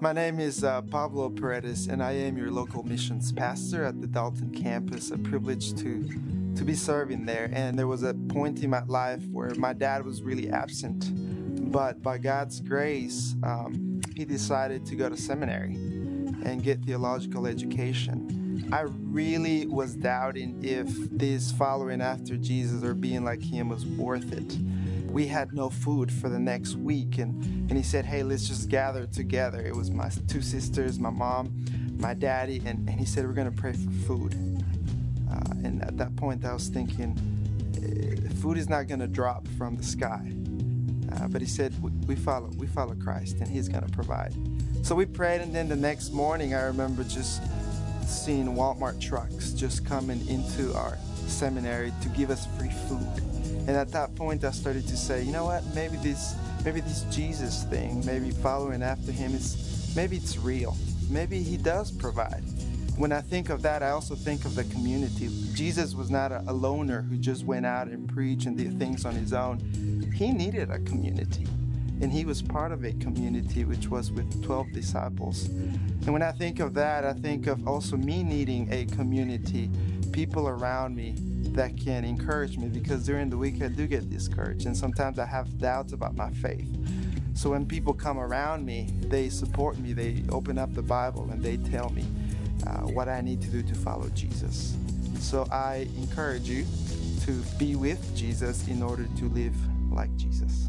My name is uh, Pablo Paredes, and I am your local missions pastor at the Dalton campus. A privilege to to be serving there. And there was a point in my life where my dad was really absent, but by God's grace, um, he decided to go to seminary and get theological education. I really was doubting if this following after Jesus or being like him was worth it we had no food for the next week. And, and he said, Hey, let's just gather together. It was my two sisters, my mom, my daddy, and, and he said, We're going to pray for food. Uh, and at that point, I was thinking, eh, food is not going to drop from the sky. Uh, but he said, we follow, we follow Christ, and He's going to provide. So we prayed, and then the next morning, I remember just seeing Walmart trucks just coming into our seminary to give us free food. And at that point, I started to say, you know what? Maybe this, maybe this Jesus thing, maybe following after him is, maybe it's real. Maybe he does provide. When I think of that, I also think of the community. Jesus was not a, a loner who just went out and preached and did things on his own. He needed a community and he was part of a community which was with 12 disciples. And when I think of that, I think of also me needing a community, people around me that can encourage me because during the week I do get discouraged and sometimes I have doubts about my faith. So when people come around me, they support me, they open up the Bible and they tell me uh, what I need to do to follow Jesus. So I encourage you to be with Jesus in order to live like Jesus.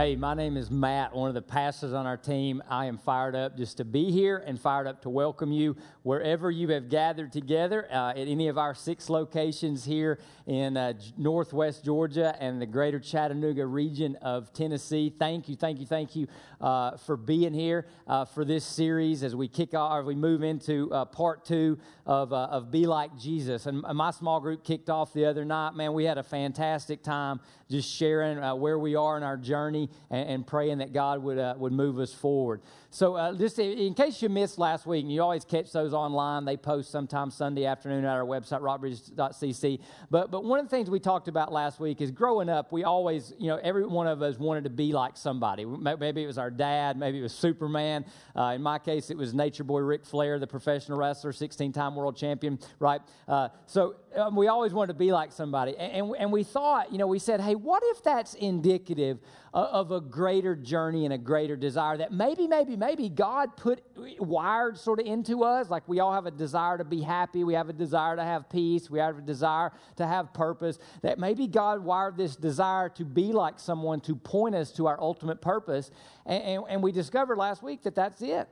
Hey, my name is Matt, one of the pastors on our team. I am fired up just to be here and fired up to welcome you wherever you have gathered together uh, at any of our six locations here in uh, Northwest Georgia and the greater Chattanooga region of Tennessee. Thank you, thank you, thank you uh, for being here uh, for this series as we kick off, as we move into uh, part two of, uh, of Be Like Jesus. And my small group kicked off the other night. Man, we had a fantastic time just sharing where we are in our journey and, and praying that God would, uh, would move us forward. So, uh, just in case you missed last week, and you always catch those online, they post sometimes Sunday afternoon at our website, rockbridge.cc. But, but one of the things we talked about last week is growing up, we always, you know, every one of us wanted to be like somebody. Maybe it was our dad, maybe it was Superman. Uh, in my case, it was Nature Boy Ric Flair, the professional wrestler, 16 time world champion, right? Uh, so, um, we always wanted to be like somebody. And, and, and, we thought, you know, we said, hey, what if that's indicative of, of a greater journey and a greater desire that maybe, maybe, maybe God put wired sort of into us? Like we all have a desire to be happy, we have a desire to have peace, we have a desire to have purpose. That maybe God wired this desire to be like someone to point us to our ultimate purpose. and, and, and we discovered last week that that's it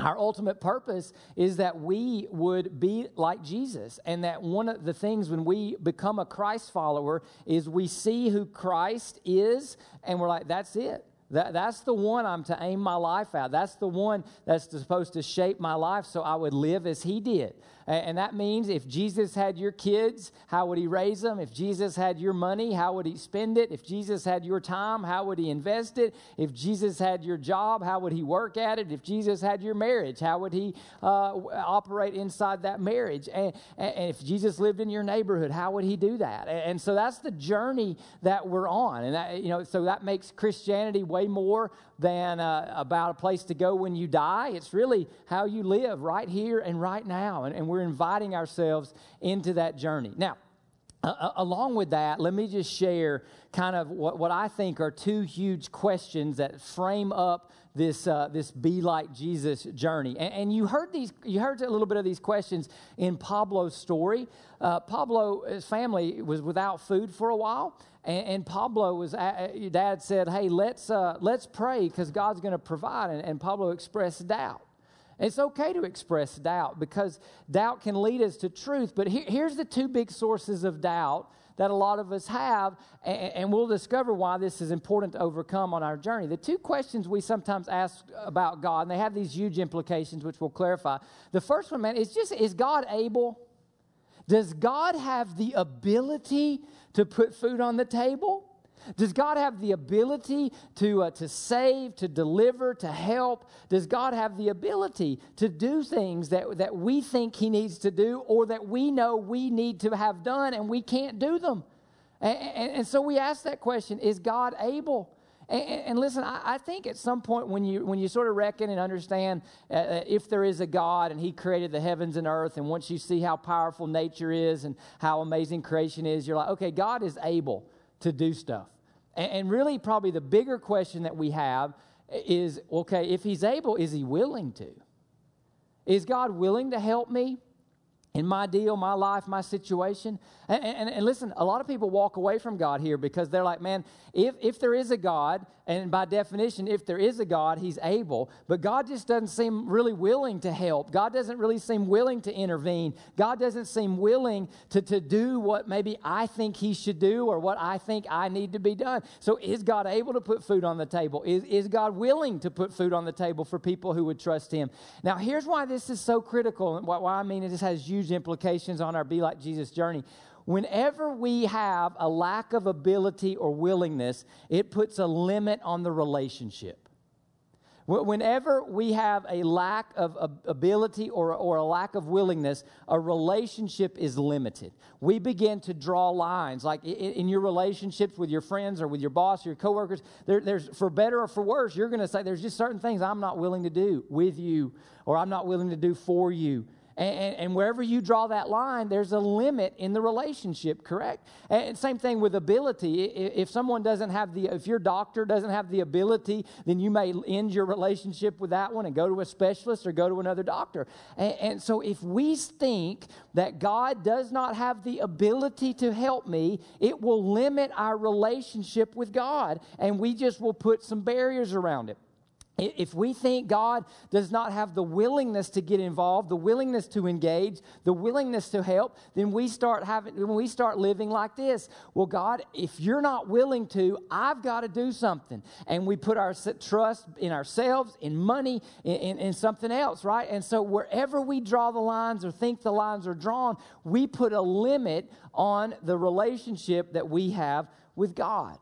our ultimate purpose is that we would be like Jesus. And that one of the things when we become a Christ follower is we see who Christ is and we're like, that's it. That, that's the one I'm to aim my life at. That's the one that's supposed to shape my life so I would live as he did. And that means if Jesus had your kids, how would he raise them? If Jesus had your money, how would he spend it? If Jesus had your time, how would he invest it? If Jesus had your job, how would he work at it? If Jesus had your marriage, how would he uh, operate inside that marriage? And, and, if Jesus lived in your neighborhood, how would he do that? And, so that's the journey that we're on. And that, you know, so that makes Christianity way more than uh, about a place to go when you die. It's really how you live right here and right now. And, and we're inviting ourselves into that journey. Now, uh, along with that, let me just share kind of what, what I think are two huge questions that frame up this, uh, this be like Jesus journey. And, and, you heard these, you heard a little bit of these questions in Pablo's story. Uh, Pablo's family was without food for a while, and, and Pablo was, your dad said, "Hey, let's uh, let's pray because God's going to provide." And, and Pablo expressed doubt. It's okay to express doubt because doubt can lead us to truth. But here, here's the two big sources of doubt that a lot of us have, and, and, we'll discover why this is important to overcome on our journey. The two questions we sometimes ask about God, and they have these huge implications, which we'll clarify. The first one, man, is just is God able? Does God have the ability to put food on the table? Does God have the ability to, uh, to save, to deliver, to help? Does God have the ability to do things that, that we think He needs to do or that we know we need to have done and we can't do them? And, and, and so we ask that question is God able? And, and, listen, I, I, think at some point when you when you sort of reckon and understand uh, uh, if there is a God and He created the heavens and earth, and once you see how powerful nature is and how amazing creation is, you're like, okay, God is able to do stuff. And, really, probably the bigger question that we have is, okay, if He's able, is He willing to? Is God willing to help me? In my deal, my life, my situation. And, and, and, listen, a lot of people walk away from God here because they're like, man, if, if there is a God, and by definition, if there is a God, he's able, but God just doesn't seem really willing to help. God doesn't really seem willing to intervene. God doesn't seem willing to, to do what maybe I think he should do or what I think I need to be done. So is God able to put food on the table? Is, is God willing to put food on the table for people who would trust him? Now, here's why this is so critical and why, why I mean it just has huge implications on our Be Like Jesus journey whenever we have a lack of ability or willingness, it puts a limit on the relationship. Whenever we have a lack of ability or, or a lack of willingness, a relationship is limited. We begin to draw lines, like in your relationships with your friends or with your boss, or your coworkers. There, there's for better or for worse, you're going to say there's just certain things I'm not willing to do with you, or I'm not willing to do for you. And, and, wherever you draw that line, there's a limit in the relationship, correct? And same thing with ability. If someone doesn't have the, if your doctor doesn't have the ability, then you may end your relationship with that one and go to a specialist or go to another doctor. And, and so if we think that God does not have the ability to help me, it will limit our relationship with God. And we just will put some barriers around it. If we think God does not have the willingness to get involved, the willingness to engage, the willingness to help, then we start having when we start living like this. Well, God, if you're not willing to, I've got to do something. And we put our trust in ourselves, in money, in, in, in something else, right? And so wherever we draw the lines or think the lines are drawn, we put a limit on the relationship that we have with God.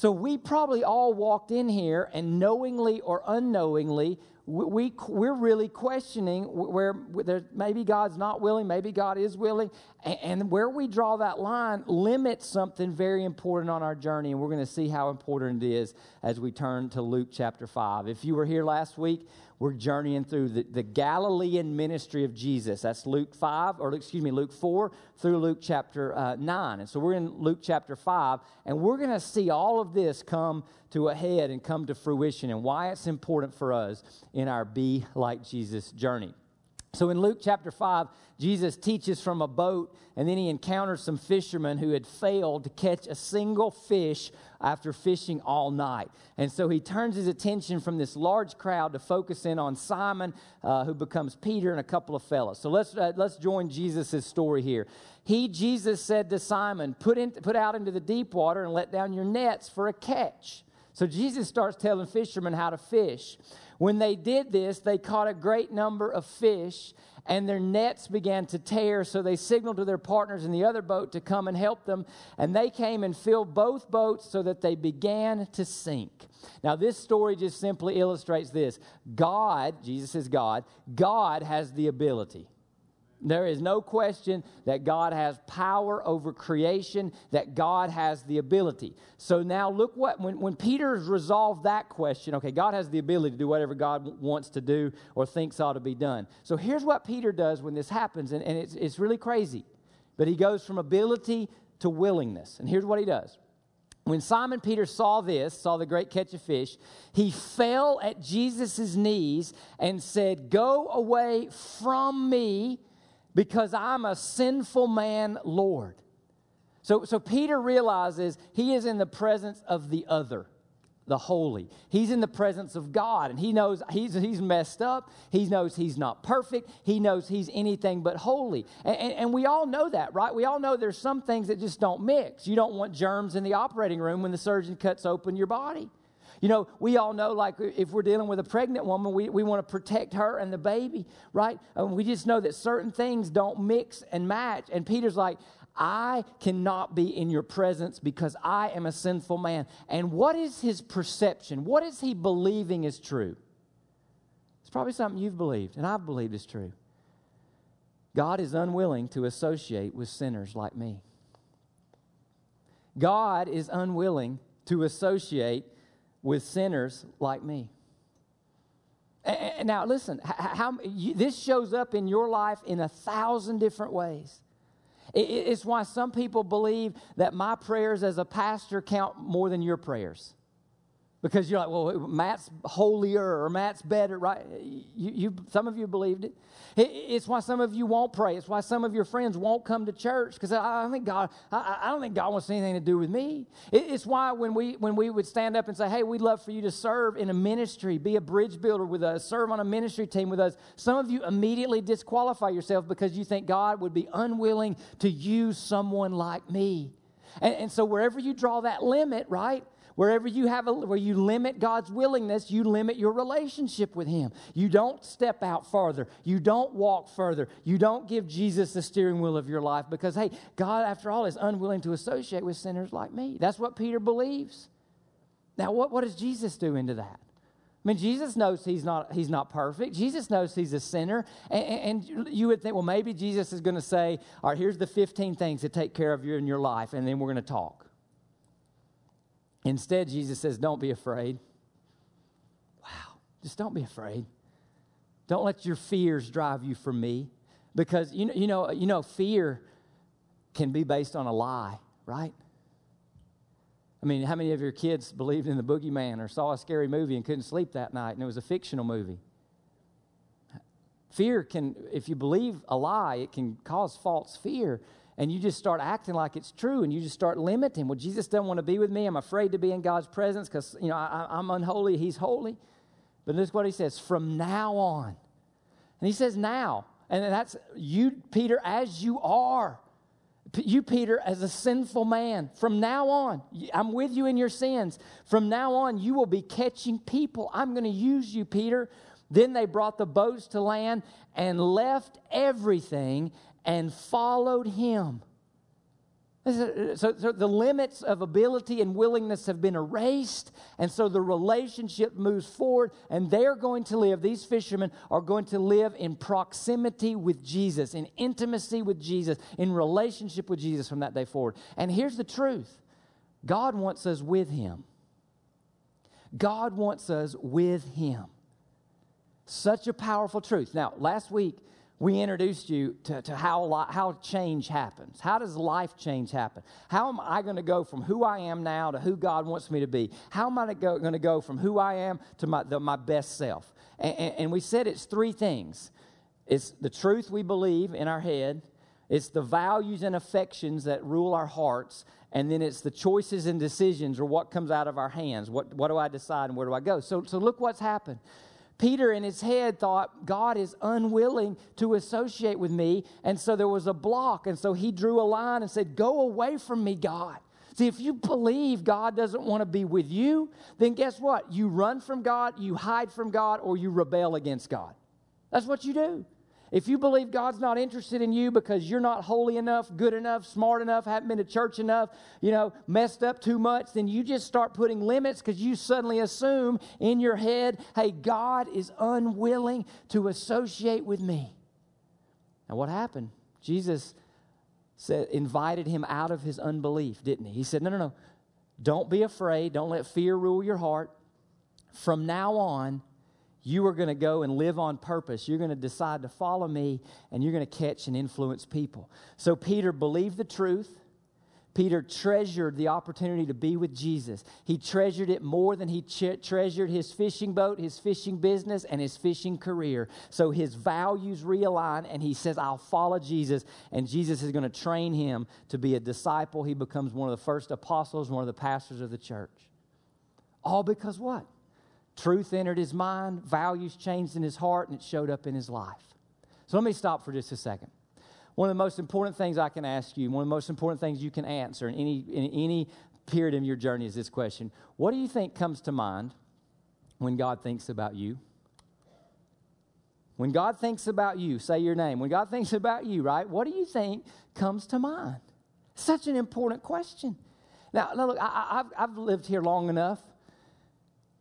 So we probably all walked in here and knowingly or unknowingly, we, we, are really questioning where, where maybe God's not willing, maybe God is willing. And, and where we draw that line limits something very important on our journey. And we're going to see how important it is as we turn to Luke chapter 5. If you were here last week, we're journeying through the, the Galilean ministry of Jesus. That's Luke 5, or excuse me, Luke 4 through Luke chapter uh, 9. And so we're in Luke chapter 5, and we're going to see all of this come to a head and come to fruition and why it's important for us in our Be Like Jesus journey. So in Luke chapter 5, Jesus teaches from a boat, and then he encounters some fishermen who had failed to catch a single fish after fishing all night. And so he turns his attention from this large crowd to focus in on Simon, uh, who becomes Peter, and a couple of fellows. So let's, uh, let's join Jesus' story here. He, Jesus, said to Simon, put, in, put out into the deep water and let down your nets for a catch. So Jesus starts telling fishermen how to fish. When they did this, they caught a great number of fish, and their nets began to tear. So they signaled to their partners in the other boat to come and help them. And they came and filled both boats so that they began to sink. Now, this story just simply illustrates this God, Jesus is God, God has the ability. There is no question that God has power over creation, that God has the ability. So now look what, when, when Peter's resolved that question, okay, God has the ability to do whatever God wants to do or thinks ought to be done. So here's what Peter does when this happens, and, and it's, it's really crazy. But he goes from ability to willingness. And here's what he does. When Simon Peter saw this, saw the great catch of fish, he fell at Jesus' knees and said, Go away from me because I'm a sinful man, Lord. So, so Peter realizes he is in the presence of the other, the holy. He's in the presence of God, and he knows he's, he's messed up. He knows he's not perfect. He knows he's anything but holy. And, and, and we all know that, right? We all know there's some things that just don't mix. You don't want germs in the operating room when the surgeon cuts open your body. You know, we all know, like, if we're dealing with a pregnant woman, we, we want to protect her and the baby, right? And we just know that certain things don't mix and match. And Peter's like, I cannot be in your presence because I am a sinful man. And what is his perception? What is he believing is true? It's probably something you've believed, and I've believed is true. God is unwilling to associate with sinners like me. God is unwilling to associate with sinners like me. Now, listen, how, you, this shows up in your life in a thousand different ways. It, it's why some people believe that my prayers as a pastor count more than your prayers because you're like, well, Matt's holier or Matt's better, right? You, you, some of you believed it. It's why some of you won't pray. It's why some of your friends won't come to church because I, I think God, I, I, don't think God wants anything to do with me. It's why when we when we would stand up and say, hey, we'd love for you to serve in a ministry, be a bridge builder with us, serve on a ministry team with us. Some of you immediately disqualify yourself because you think God would be unwilling to use someone like me. And, and so wherever you draw that limit, right? Wherever you have a, where you limit God's willingness, you limit your relationship with Him. You don't step out farther. You don't walk further. You don't give Jesus the steering wheel of your life because, hey, God, after all, is unwilling to associate with sinners like me. That's what Peter believes. Now, what, what does Jesus do into that? I mean, Jesus knows he's not, he's not perfect. Jesus knows he's a sinner. And, and you would think, well, maybe Jesus is going to say, all right, here's the 15 things to take care of you in your life, and then we're going to talk. Instead, Jesus says, Don't be afraid. Wow, just don't be afraid. Don't let your fears drive you from me. Because you know, you know, you know, fear can be based on a lie, right? I mean, how many of your kids believed in the boogeyman or saw a scary movie and couldn't sleep that night and it was a fictional movie? Fear can, if you believe a lie, it can cause false fear and you just start acting like it's true and you just start limiting. Well, Jesus doesn't want to be with me. I'm afraid to be in God's presence because, you know, I, I'm unholy. He's holy. But this is what he says from now on. And he says now. And that's you, Peter, as you are. You, Peter, as a sinful man, from now on, I'm with you in your sins. From now on, you will be catching people. I'm going to use you, Peter. Then they brought the boats to land and left everything and followed him. So, so, the limits of ability and willingness have been erased, and so the relationship moves forward, and they're going to live, these fishermen are going to live in proximity with Jesus, in intimacy with Jesus, in relationship with Jesus from that day forward. And here's the truth God wants us with Him. God wants us with Him. Such a powerful truth. Now, last week, we introduced you to, to how, how change happens. How does life change happen? How am I going to go from who I am now to who God wants me to be? How am I going to go from who I am to my, the, my best self? And, and, and we said it's three things it's the truth we believe in our head, it's the values and affections that rule our hearts, and then it's the choices and decisions or what comes out of our hands. What, what do I decide and where do I go? So, so look what's happened. Peter in his head thought, God is unwilling to associate with me. And so there was a block. And so he drew a line and said, Go away from me, God. See, if you believe God doesn't want to be with you, then guess what? You run from God, you hide from God, or you rebel against God. That's what you do. If you believe God's not interested in you because you're not holy enough, good enough, smart enough, haven't been to church enough, you know, messed up too much, then you just start putting limits because you suddenly assume in your head, hey, God is unwilling to associate with me. Now, what happened? Jesus said, invited him out of his unbelief, didn't he? He said, no, no, no. Don't be afraid. Don't let fear rule your heart. From now on, you are going to go and live on purpose. You're going to decide to follow me and you're going to catch and influence people. So Peter believed the truth. Peter treasured the opportunity to be with Jesus. He treasured it more than he ch- treasured his fishing boat, his fishing business, and his fishing career. So his values realign, and he says, I'll follow Jesus. And Jesus is going to train him to be a disciple. He becomes one of the first apostles, one of the pastors of the church. All because what? Truth entered his mind, values changed in his heart, and it showed up in his life. So let me stop for just a second. One of the most important things I can ask you, one of the most important things you can answer in any, in any period of your journey is this question What do you think comes to mind when God thinks about you? When God thinks about you, say your name. When God thinks about you, right, what do you think comes to mind? Such an important question. Now, look, I, have lived here long enough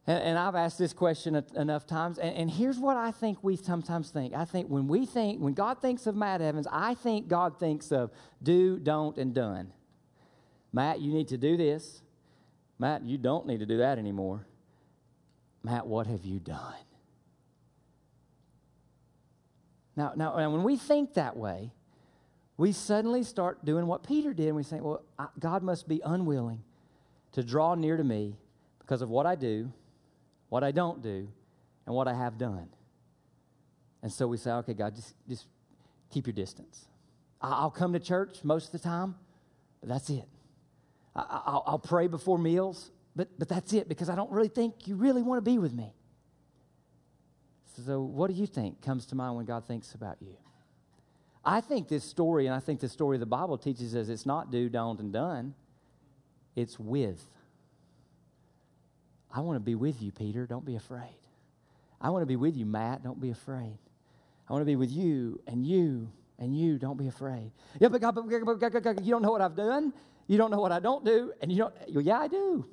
and, and I've asked this question enough times. And, and here's what I think we sometimes think. I think when we think, when God thinks of Matt Evans, I think God thinks of do, don't, and done. Matt, you need to do this. Matt, you don't need to do that anymore. Matt, what have you done? Now, now, now when we think that way, we suddenly start doing what Peter did, and we think, well, I, God must be unwilling to draw near to me because of what I do, what I don't do, and what I have done. And so we say, okay, God, just, just keep your distance. I'll come to church most of the time, but that's it. I, will pray before meals, but, but that's it because I don't really think you really want to be with me. So, what do you think comes to mind when God thinks about you? I think this story, and I think the story of the Bible teaches us it's not do, don't, and done, it's with. I want to be with you, Peter. Don't be afraid. I want to be with you, Matt. Don't be afraid. I want to be with you and you and you. Don't be afraid. Yeah, but God, but God, God, God, you don't know what I've done. You don't know what I don't do. And you don't, yeah, I do.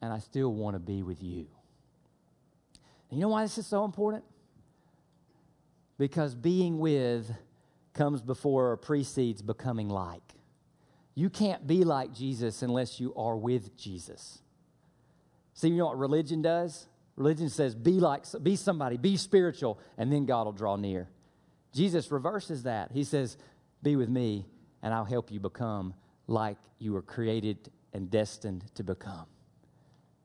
And I still want to be with you. And you know why this is so important? Because being with comes before or precedes becoming like. You can't be like Jesus unless you are with Jesus. See, you know what religion does? Religion says, be like, be somebody, be spiritual, and then God will draw near. Jesus reverses that. He says, be with me, and I'll help you become like you were created and destined to become.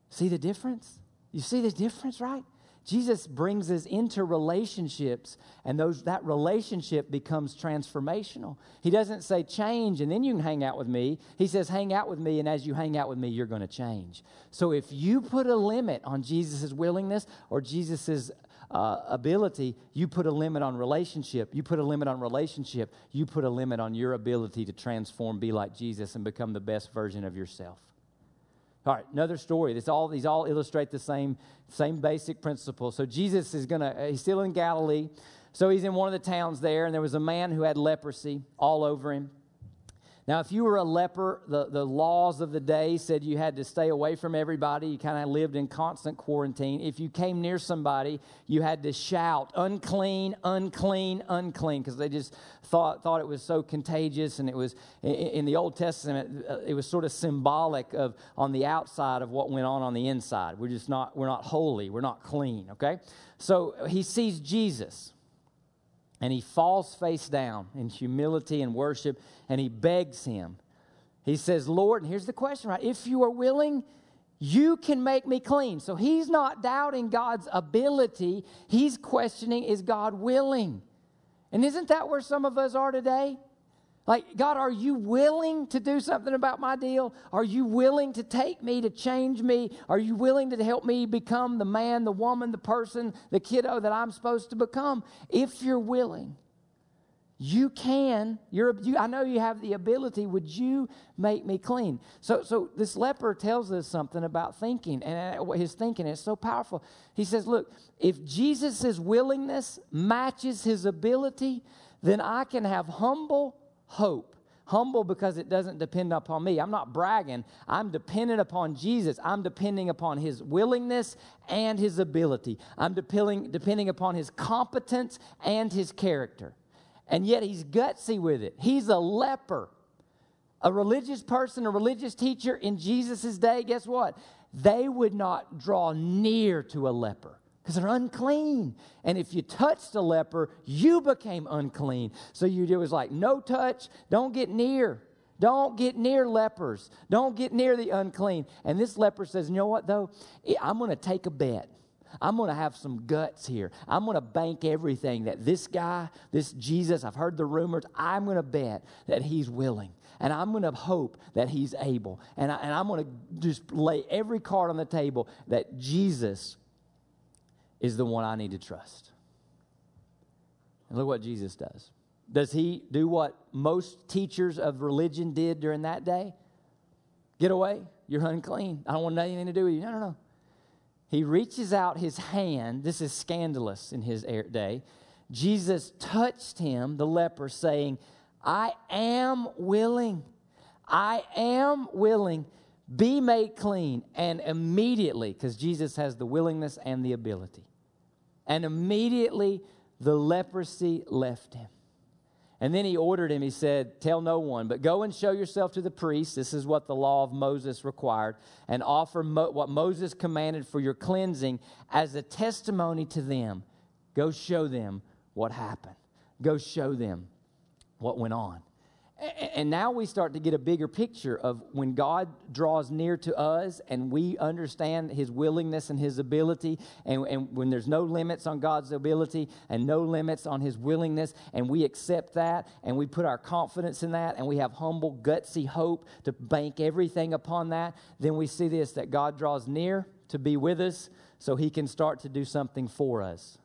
See the difference? You see the difference, right? Jesus brings us into relationships, and those, that relationship becomes transformational. He doesn't say change and then you can hang out with me. He says, hang out with me, and as you hang out with me, you're going to change. So if you put a limit on Jesus' willingness or Jesus' uh, ability, you put a limit on relationship. You put a limit on relationship. You put a limit on your ability to transform, be like Jesus, and become the best version of yourself. All right, another story. This all these all illustrate the same same basic principle. So Jesus is gonna uh, he's still in Galilee. So he's in one of the towns there, and there was a man who had leprosy all over him. Now, if you were a leper, the, the laws of the day said you had to stay away from everybody. You kind of lived in constant quarantine. If you came near somebody, you had to shout, unclean, unclean, unclean, because they just thought, thought it was so contagious. And it was, in the Old Testament, uh, it was sort of symbolic of on the outside of what went on on the inside. We're just not, we're not holy, we're not clean, okay? So he sees Jesus and he falls face down in humility and worship and he begs him. He says, Lord, and here's the question, right? If you are willing, you can make me clean. So he's not doubting God's ability, he's questioning, is God willing? And isn't that where some of us are today? Like, God, are you willing to do something about my deal? Are you willing to take me, to change me? Are you willing to help me become the man, the woman, the person, the kiddo that I'm supposed to become? If you're willing, you can. You're, you, I know you have the ability. Would you make me clean? So, so this leper tells us something about thinking, and uh, his thinking is so powerful. He says, Look, if Jesus' willingness matches his ability, then I can have humble hope. Humble because it doesn't depend upon me. I'm not bragging. I'm dependent upon Jesus. I'm depending upon his willingness and his ability. I'm depending, depending upon his competence and his character. And yet he's gutsy with it. He's a leper. A religious person, a religious teacher in Jesus' day, guess what? They would not draw near to a leper because they're unclean. And if you touched a leper, you became unclean. So you it was like no touch, don't get near. Don't get near lepers. Don't get near the unclean. And this leper says, You know what, though? I'm going to take a bet. I'm going to have some guts here. I'm going to bank everything that this guy, this Jesus, I've heard the rumors, I'm going to bet that he's willing. And I'm going to hope that he's able. And, I, and I'm going to just lay every card on the table that Jesus is the one I need to trust. And look what Jesus does. Does he do what most teachers of religion did during that day? Get away. You're unclean. I don't want anything to do with you. No, no, no. He reaches out his hand. This is scandalous in his day. Jesus touched him, the leper, saying, I am willing. I am willing. Be made clean. And immediately, because Jesus has the willingness and the ability, and immediately the leprosy left him. And then he ordered him, he said, Tell no one, but go and show yourself to the priest. This is what the law of Moses required, and offer mo- what Moses commanded for your cleansing as a testimony to them. Go show them what happened, go show them what went on. And now we start to get a bigger picture of when God draws near to us and we understand His willingness and His ability, and, and, when there's no limits on God's ability and no limits on His willingness, and we accept that and we put our confidence in that and we have humble, gutsy hope to bank everything upon that, then we see this that God draws near to be with us so He can start to do something for us.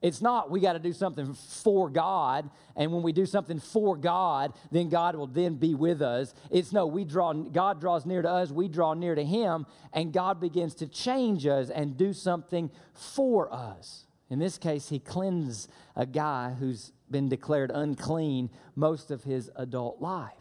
It's not we got to do something for God, and when we do something for God, then God will then be with us. It's no, we draw God draws near to us, we draw near to him, and God begins to change us and do something for us. In this case, he cleansed a guy who's been declared unclean most of his adult life.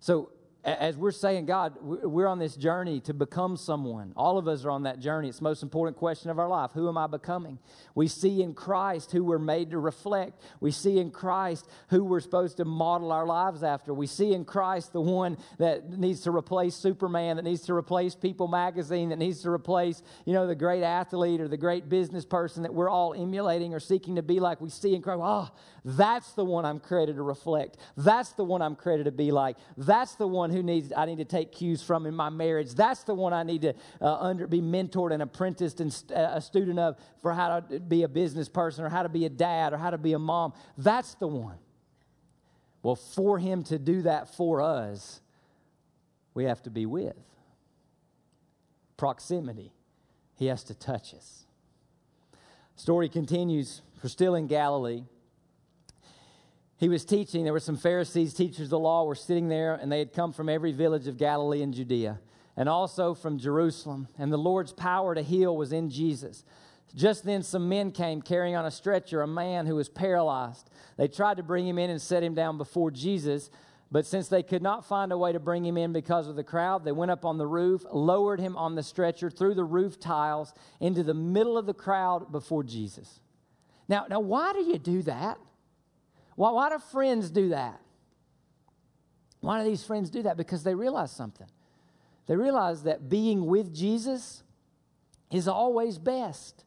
So as we're saying, God, we're on this journey to become someone. All of us are on that journey. It's the most important question of our life. Who am I becoming? We see in Christ who we're made to reflect. We see in Christ who we're supposed to model our lives after. We see in Christ the one that needs to replace Superman, that needs to replace People magazine, that needs to replace, you know, the great athlete or the great business person that we're all emulating or seeking to be like. We see in Christ, oh, that's the one I'm created to reflect. That's the one I'm created to be like. That's the one who needs I need to take cues from in my marriage. That's the one I need to uh, under, be mentored and apprenticed and st- uh, a student of for how to be a business person or how to be a dad or how to be a mom. That's the one. Well, for him to do that for us, we have to be with. Proximity. He has to touch us. Story continues. We're still in Galilee he was teaching. There were some Pharisees, teachers of the law, were sitting there, and they had come from every village of Galilee and Judea, and also from Jerusalem. And the Lord's power to heal was in Jesus. Just then, some men came carrying on a stretcher a man who was paralyzed. They tried to bring him in and set him down before Jesus, but since they could not find a way to bring him in because of the crowd, they went up on the roof, lowered him on the stretcher through the roof tiles into the middle of the crowd before Jesus. Now, now why do you do that? Why, why do friends do that? Why do these friends do that? Because they realize something. They realize that being with Jesus is always best.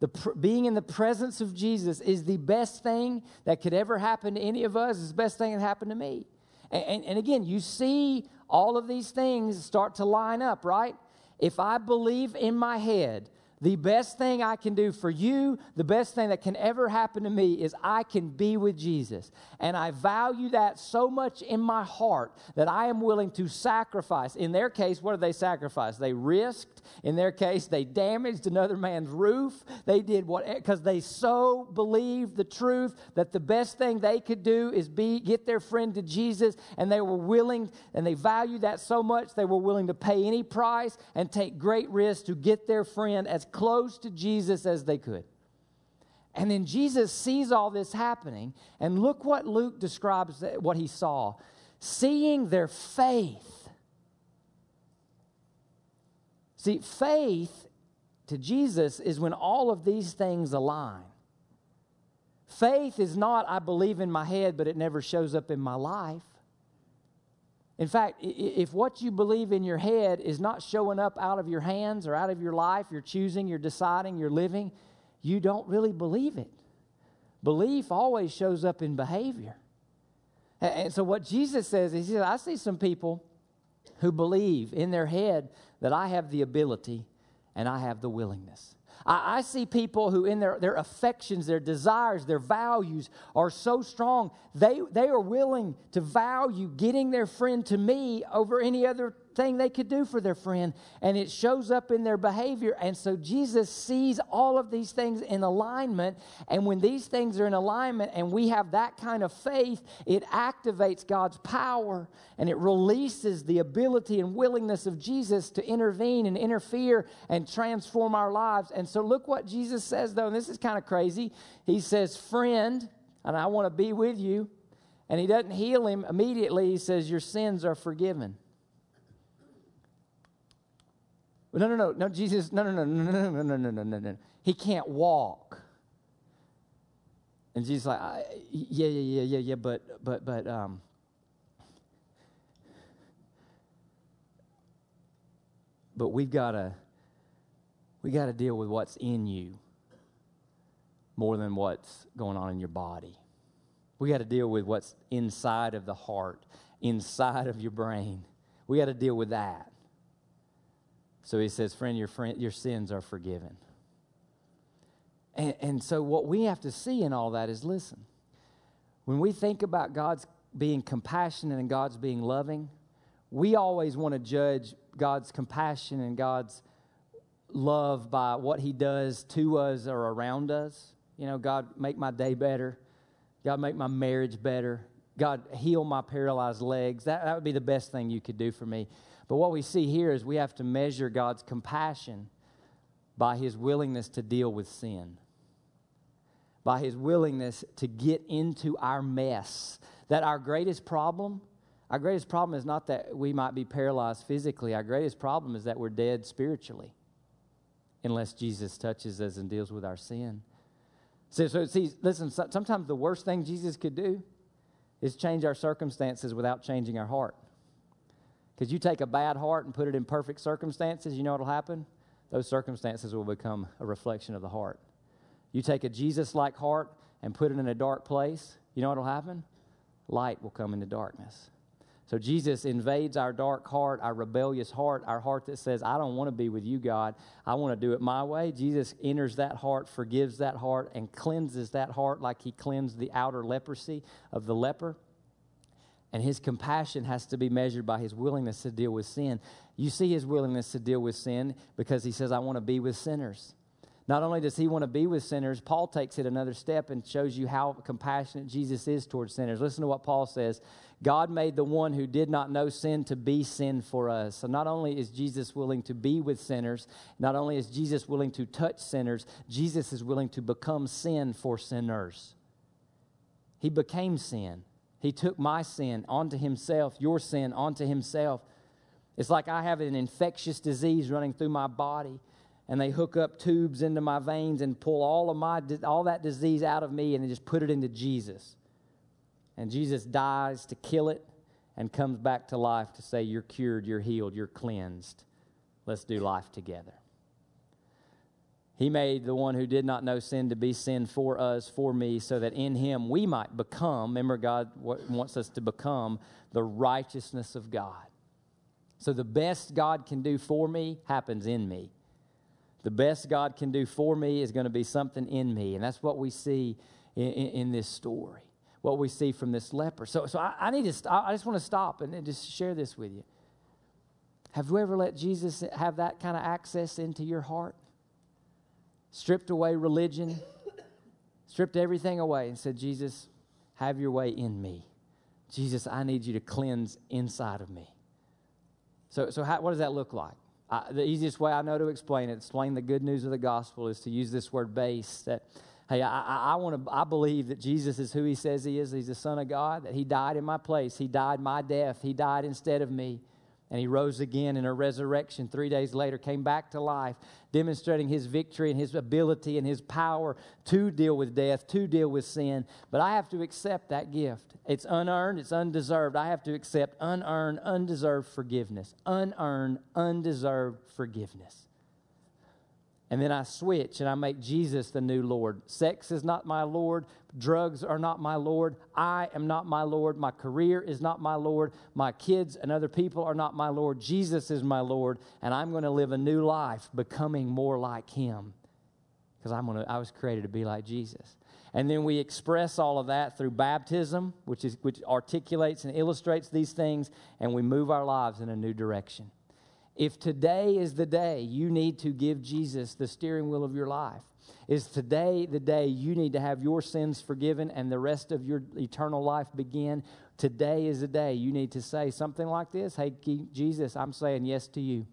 The pr- being in the presence of Jesus is the best thing that could ever happen to any of us. It's the best thing that happened to me. And, and, and again, you see all of these things start to line up, right? If I believe in my head the best thing I can do for you, the best thing that can ever happen to me is I can be with Jesus. And I value that so much in my heart that I am willing to sacrifice. In their case, what did they sacrifice? They risked. In their case, they damaged another man's roof. They did what, because they so believed the truth that the best thing they could do is be, get their friend to Jesus. And they were willing, and they valued that so much, they were willing to pay any price and take great risks to get their friend as close to Jesus as they could. And then Jesus sees all this happening, and look what Luke describes what he saw seeing their faith. See, faith to Jesus is when all of these things align. Faith is not, I believe in my head, but it never shows up in my life. In fact, if what you believe in your head is not showing up out of your hands or out of your life, you're choosing, you're deciding, you're living, you don't really believe it. Belief always shows up in behavior. And so, what Jesus says is, He says, I see some people who believe in their head that I have the ability and I have the willingness. I, I, see people who, in their, their affections, their desires, their values are so strong, they, they are willing to value getting their friend to me over any other thing they could do for their friend, and it shows up in their behavior. And so Jesus sees all of these things in alignment. And when these things are in alignment and we have that kind of faith, it activates God's power and it releases the ability and willingness of Jesus to intervene and interfere and transform our lives. And so, look what Jesus says, though, and this is kind of crazy. He says, Friend, and I want to be with you. And he doesn't heal him immediately. He says, Your sins are forgiven. No, no, no, no, Jesus, no, no, no, no, no, no, no, no, no, no, no. He can't walk. And Jesus like, yeah, yeah, yeah, yeah, yeah, but, but, but, um, but we've got to, we got to deal with what's in you more than what's going on in your body. We got to deal with what's inside of the heart, inside of your brain. We got to deal with that. So he says, friend, your, friend, your sins are forgiven. And, and so, what we have to see in all that is listen, when we think about God's being compassionate and God's being loving, we always want to judge God's compassion and God's love by what He does to us or around us. You know, God, make my day better. God, make my marriage better. God, heal my paralyzed legs. That, that would be the best thing you could do for me. But what we see here is we have to measure God's compassion by His willingness to deal with sin by his willingness to get into our mess. That our greatest problem, our greatest problem is not that we might be paralyzed physically, our greatest problem is that we're dead spiritually unless Jesus touches us and deals with our sin. So, so see, listen, sometimes the worst thing Jesus could do is change our circumstances without changing our heart. Because you take a bad heart and put it in perfect circumstances, you know what will happen? Those circumstances will become a reflection of the heart. You take a Jesus like heart and put it in a dark place, you know what will happen? Light will come into darkness. So Jesus invades our dark heart, our rebellious heart, our heart that says, I don't want to be with you, God. I want to do it my way. Jesus enters that heart, forgives that heart, and cleanses that heart like he cleansed the outer leprosy of the leper. And his compassion has to be measured by his willingness to deal with sin. You see his willingness to deal with sin because he says, I want to be with sinners. Not only does he want to be with sinners, Paul takes it another step and shows you how compassionate Jesus is towards sinners. Listen to what Paul says God made the one who did not know sin to be sin for us. So not only is Jesus willing to be with sinners, not only is Jesus willing to touch sinners, Jesus is willing to become sin for sinners. He became sin. He took my sin onto himself, your sin onto himself. It's like I have an infectious disease running through my body and they hook up tubes into my veins and pull all of my all that disease out of me and they just put it into Jesus. And Jesus dies to kill it and comes back to life to say you're cured, you're healed, you're cleansed. Let's do life together. He made the one who did not know sin to be sin for us, for me, so that in him we might become, remember, God wants us to become the righteousness of God. So the best God can do for me happens in me the best God can do for me is going to be something in me. And that's what we see in, in, in this story, what we see from this leper. So, so I, I need to, st- I just want to stop and just share this with you. Have you ever let Jesus have that kind of access into your heart? Stripped away religion, stripped everything away, and said, Jesus, have your way in me. Jesus, I need you to cleanse inside of me. So, so how, what does that look like? The easiest way I know to explain it, explain the good news of the gospel, is to use this word base. That, hey, I, I, I want to. I believe that Jesus is who He says He is. He's the Son of God. That He died in my place. He died my death. He died instead of me. And he rose again in a resurrection three days later, came back to life, demonstrating his victory and his ability and his power to deal with death, to deal with sin. But I have to accept that gift. It's unearned, it's undeserved. I have to accept unearned, undeserved forgiveness. Unearned, undeserved forgiveness. And then I switch and I make Jesus the new Lord. Sex is not my Lord. Drugs are not my Lord. I am not my Lord. My career is not my Lord. My kids and other people are not my Lord. Jesus is my Lord. And I'm going to live a new life becoming more like Him. Because I'm going to, I was created to be like Jesus. And then we express all of that through baptism, which, is, which articulates and illustrates these things, and we move our lives in a new direction. If today is the day you need to give Jesus the steering wheel of your life, is today the day you need to have your sins forgiven and the rest of your eternal life begin? Today is the day you need to say something like this Hey, Jesus, I'm saying yes to you.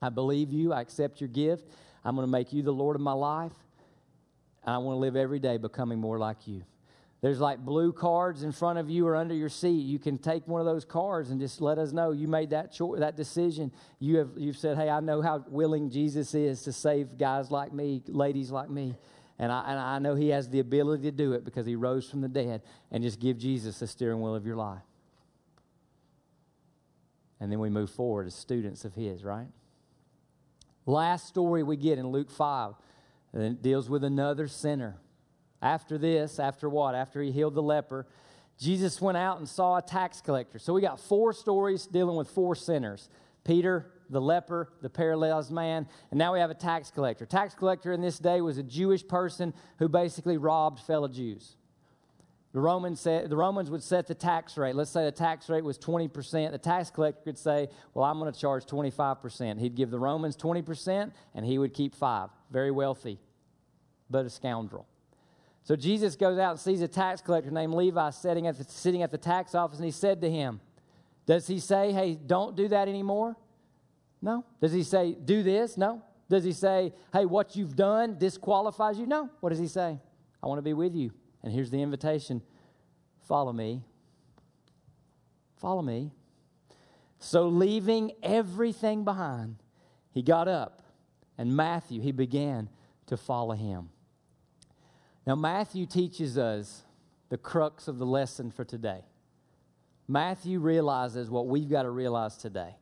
I believe you. I accept your gift. I'm going to make you the Lord of my life. I want to live every day becoming more like you. There's like blue cards in front of you or under your seat. You can take one of those cards and just let us know you made that choice, that decision. You have you've said, "Hey, I know how willing Jesus is to save guys like me, ladies like me." And I, and I know He has the ability to do it because He rose from the dead. And just give Jesus the steering wheel of your life. And then we move forward as students of His, right? Last story we get in Luke 5 and it deals with another sinner. After this, after what? After he healed the leper, Jesus went out and saw a tax collector. So we got four stories dealing with four sinners Peter, the leper, the paralyzed man, and now we have a tax collector. Tax collector in this day was a Jewish person who basically robbed fellow Jews. The Romans, said, the Romans would set the tax rate. Let's say the tax rate was 20%. The tax collector could say, Well, I'm going to charge 25%. He'd give the Romans 20% and he would keep 5 Very wealthy, but a scoundrel. So Jesus goes out and sees a tax collector named Levi sitting at the, sitting at the tax office, and he said to him, Does he say, Hey, don't do that anymore? No. Does he say, Do this? No. Does he say, Hey, what you've done disqualifies you? No. What does he say? I want to be with you. And here's the invitation follow me. Follow me. So, leaving everything behind, he got up, and Matthew, he began to follow him. Now, Matthew teaches us the crux of the lesson for today. Matthew realizes what we've got to realize today.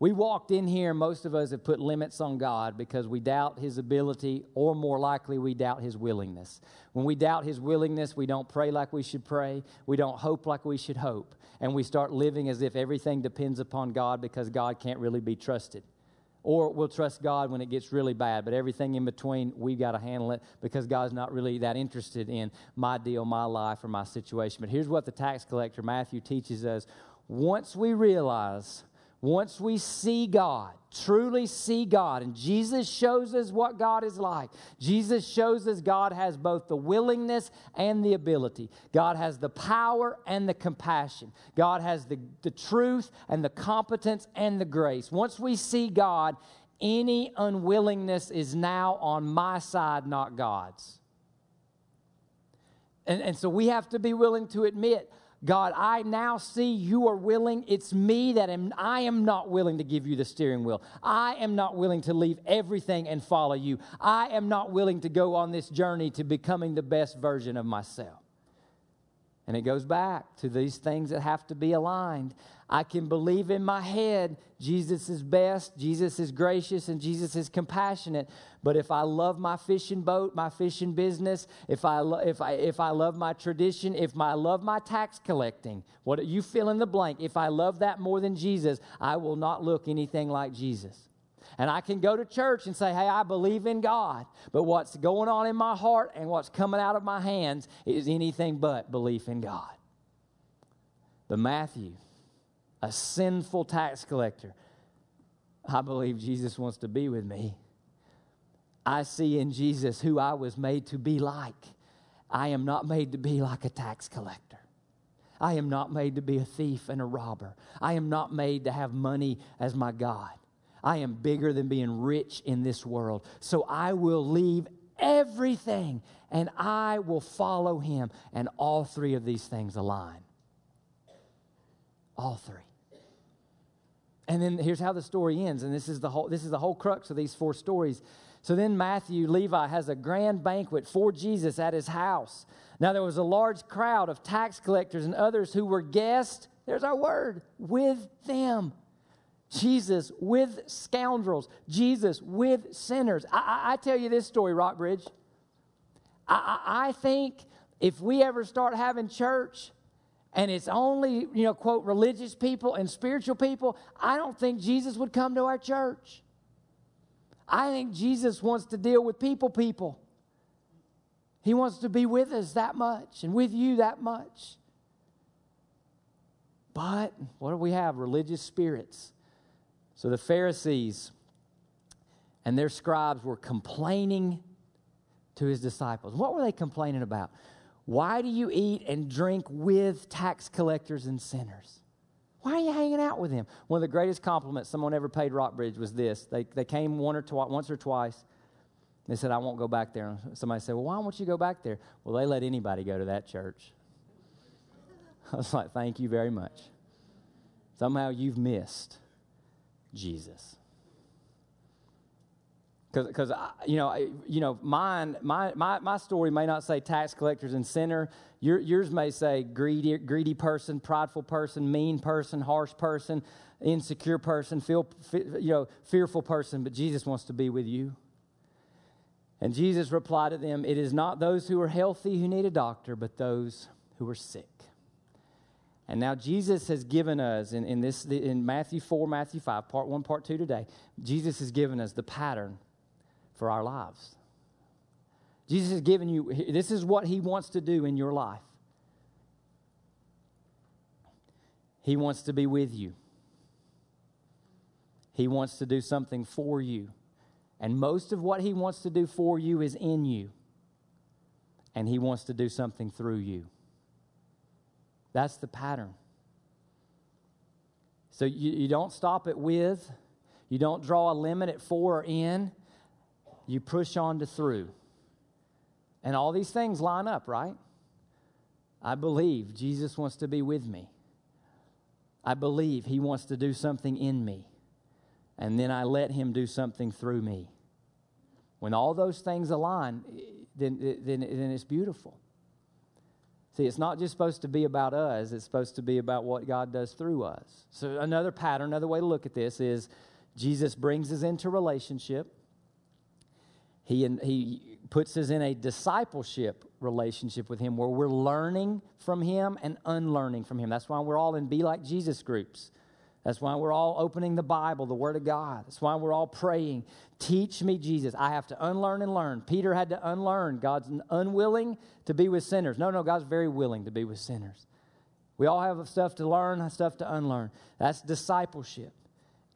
We walked in here, most of us have put limits on God because we doubt His ability, or more likely, we doubt His willingness. When we doubt His willingness, we don't pray like we should pray, we don't hope like we should hope, and we start living as if everything depends upon God because God can't really be trusted. Or we'll trust God when it gets really bad, but everything in between, we've got to handle it because God's not really that interested in my deal, my life, or my situation. But here's what the tax collector, Matthew, teaches us. Once we realize once we see God, truly see God, and Jesus shows us what God is like, Jesus shows us God has both the willingness and the ability. God has the power and the compassion. God has the, the truth and the competence and the grace. Once we see God, any unwillingness is now on my side, not God's. And, and so we have to be willing to admit God, I now see you are willing. It's me that am, I am not willing to give you the steering wheel. I am not willing to leave everything and follow you. I am not willing to go on this journey to becoming the best version of myself. And it goes back to these things that have to be aligned. I can believe in my head Jesus is best, Jesus is gracious, and Jesus is compassionate. But if I love my fishing boat, my fishing business, if I, lo- if I, if I love my tradition, if I love my tax collecting, what you fill in the blank, if I love that more than Jesus, I will not look anything like Jesus. And I can go to church and say, hey, I believe in God. But what's going on in my heart and what's coming out of my hands is anything but belief in God. But Matthew, a sinful tax collector, I believe Jesus wants to be with me. I see in Jesus who I was made to be like. I am not made to be like a tax collector. I am not made to be a thief and a robber. I am not made to have money as my God. I am bigger than being rich in this world. So I will leave everything and I will follow him. And all three of these things align. All three. And then here's how the story ends. And this is the whole, this is the whole crux of these four stories. So then Matthew, Levi, has a grand banquet for Jesus at his house. Now there was a large crowd of tax collectors and others who were guests, there's our word, with them. Jesus with scoundrels, Jesus with sinners. I, I, I tell you this story, Rockbridge. I, I think if we ever start having church and it's only, you know, quote, religious people and spiritual people, I don't think Jesus would come to our church. I think Jesus wants to deal with people, people. He wants to be with us that much and with you that much. But what do we have? Religious spirits so the Pharisees and their scribes were complaining to his disciples. What were they complaining about? Why do you eat and drink with tax collectors and sinners? Why are you hanging out with them? One of the greatest compliments someone ever paid Rockbridge was this. They, they came one or twi- once or twice. They said, I won't go back there. And somebody said, Well, why won't you go back there? Well, they let anybody go to that church. I was like, Thank you very much. Somehow you've missed Jesus. Because you know you know mine my, my my story may not say tax collectors and sinner. Your, yours may say greedy greedy person prideful person mean person harsh person insecure person feel you know fearful person but jesus wants to be with you. And jesus replied to them it is not those who are healthy who need a doctor but those who are sick. And now Jesus has given us in, in this in Matthew 4, Matthew 5, part 1, part 2 today, Jesus has given us the pattern for our lives. Jesus has given you, this is what He wants to do in your life. He wants to be with you, He wants to do something for you. And most of what He wants to do for you is in you, and He wants to do something through you. That's the pattern. So you, you don't stop it with, you don't draw a limit at for or in you push on to through. And all these things line up, right? I believe Jesus wants to be with me. I believe he wants to do something in me. And then I let him do something through me. When all those things align, then, then, then it's beautiful. See, it's not just supposed to be about us, it's supposed to be about what God does through us. So, another pattern, another way to look at this is Jesus brings us into relationship. He, he puts us in a discipleship relationship with Him where we're learning from Him and unlearning from Him. That's why we're all in Be Like Jesus groups. That's why we're all opening the Bible, the Word of God. That's why we're all praying, Teach me, Jesus. I have to unlearn and learn. Peter had to unlearn. God's unwilling to be with sinners. No, no, God's very willing to be with sinners. We all have stuff to learn, stuff to unlearn. That's discipleship.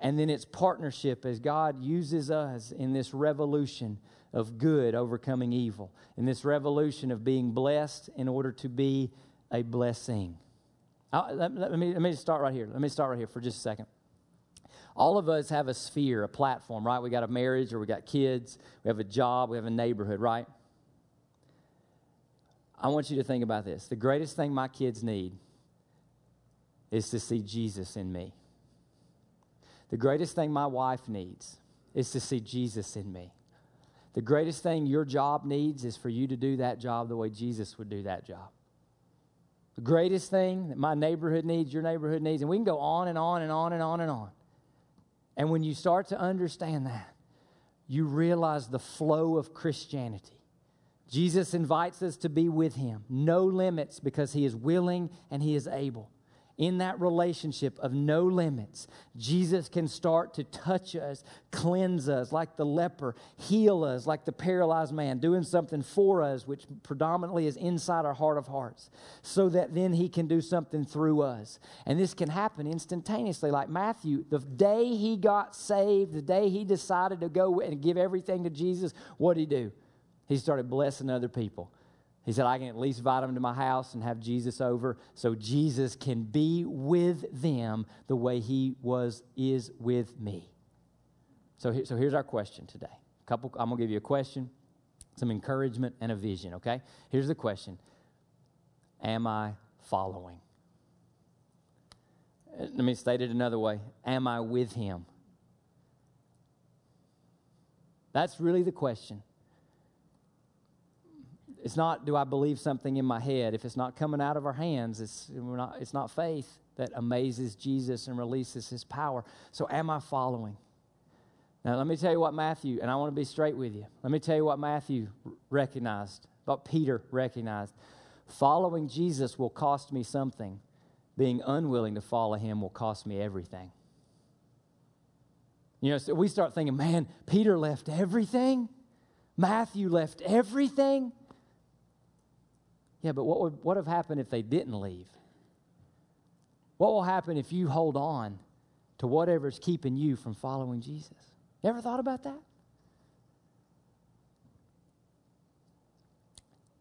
And then it's partnership as God uses us in this revolution of good overcoming evil, in this revolution of being blessed in order to be a blessing. Let, let, me, let me start right here. Let me start right here for just a second. All of us have a sphere, a platform, right? We got a marriage or we got kids, we have a job, we have a neighborhood, right? I want you to think about this. The greatest thing my kids need is to see Jesus in me. The greatest thing my wife needs is to see Jesus in me. The greatest thing your job needs is for you to do that job the way Jesus would do that job. The greatest thing that my neighborhood needs, your neighborhood needs, and we can go on and on and on and on and on. And when you start to understand that, you realize the flow of Christianity. Jesus invites us to be with him, no limits, because he is willing and he is able in that relationship of no limits, Jesus can start to touch us, cleanse us like the leper, heal us like the paralyzed man, doing something for us, which predominantly is inside our heart of hearts, so that then he can do something through us. And this can happen instantaneously. Like Matthew, the day he got saved, the day he decided to go and give everything to Jesus, what did he do? He started blessing other people. He said, I can at least invite them to my house and have Jesus over so Jesus can be with them the way he was, is with me. So, so here's our question today. A couple, I'm going to give you a question, some encouragement, and a vision, okay? Here's the question Am I following? Let me state it another way Am I with him? That's really the question. It's not, do I believe something in my head? If it's not coming out of our hands, it's, not, it's not faith that amazes Jesus and releases his power. So, am I following? Now, let me tell you what Matthew, and I want to be straight with you. Let me tell you what Matthew recognized, what Peter recognized. Following Jesus will cost me something, being unwilling to follow him will cost me everything. You know, so we start thinking, man, Peter left everything, Matthew left everything. Yeah, but what would what have happened if they didn't leave? What will happen if you hold on to whatever's keeping you from following Jesus? You ever thought about that?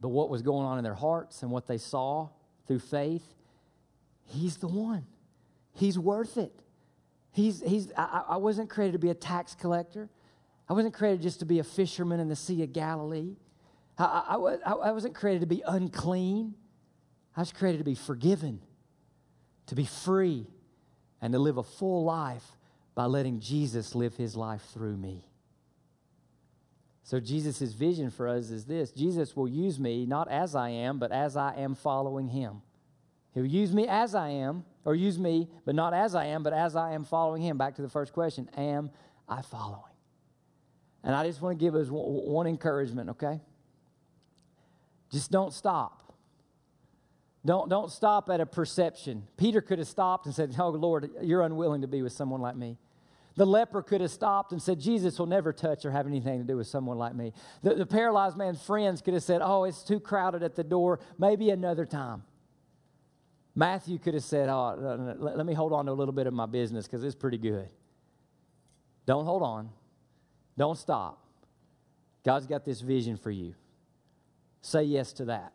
But what was going on in their hearts and what they saw through faith, he's the one. He's worth it. He's, he's, I, I wasn't created to be a tax collector. I wasn't created just to be a fisherman in the Sea of Galilee. I, I, I wasn't created to be unclean. I was created to be forgiven, to be free, and to live a full life by letting Jesus live his life through me. So, Jesus' vision for us is this Jesus will use me not as I am, but as I am following him. He'll use me as I am, or use me, but not as I am, but as I am following him. Back to the first question Am I following? And I just want to give us one encouragement, okay? Just don't stop. Don't, don't stop at a perception. Peter could have stopped and said, Oh, Lord, you're unwilling to be with someone like me. The leper could have stopped and said, Jesus will never touch or have anything to do with someone like me. The, the paralyzed man's friends could have said, Oh, it's too crowded at the door, maybe another time. Matthew could have said, Oh, let me hold on to a little bit of my business because it's pretty good. Don't hold on. Don't stop. God's got this vision for you. Say yes to that.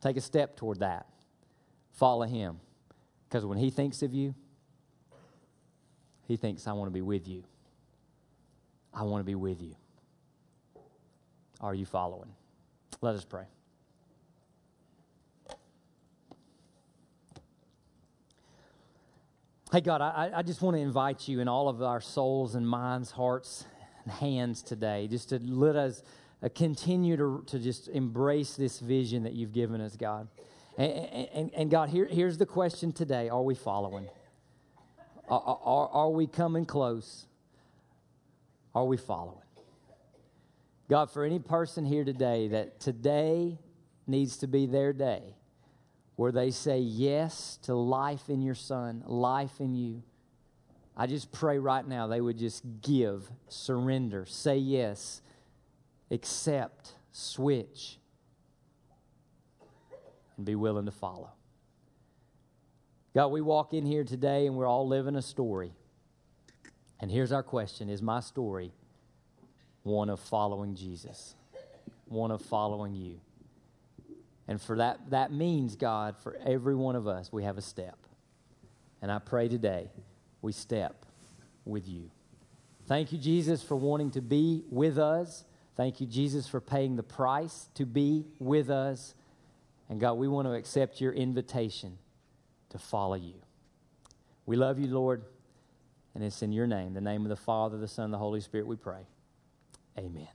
Take a step toward that. Follow Him. Because when He thinks of you, He thinks, I want to be with you. I want to be with you. Are you following? Let us pray. Hey, God, I, I just want to invite you in all of our souls and minds, hearts, and hands today, just to let us uh, continue to, to just embrace this vision that you've given us, God. And, and, and God, here, here's the question today Are we following? Are, are, are we coming close? Are we following? God, for any person here today that today needs to be their day where they say yes to life in your Son, life in you. I just pray right now they would just give, surrender, say yes, accept, switch, and be willing to follow. God, we walk in here today and we're all living a story. And here's our question Is my story one of following Jesus? One of following you? And for that, that means, God, for every one of us, we have a step. And I pray today we step with you. Thank you, Jesus, for wanting to be with us. Thank you, Jesus, for paying the price to be with us. And God, we want to accept your invitation to follow you. We love you, Lord, and it's in your name, the name of the Father, the Son, the Holy Spirit, we pray. Amen.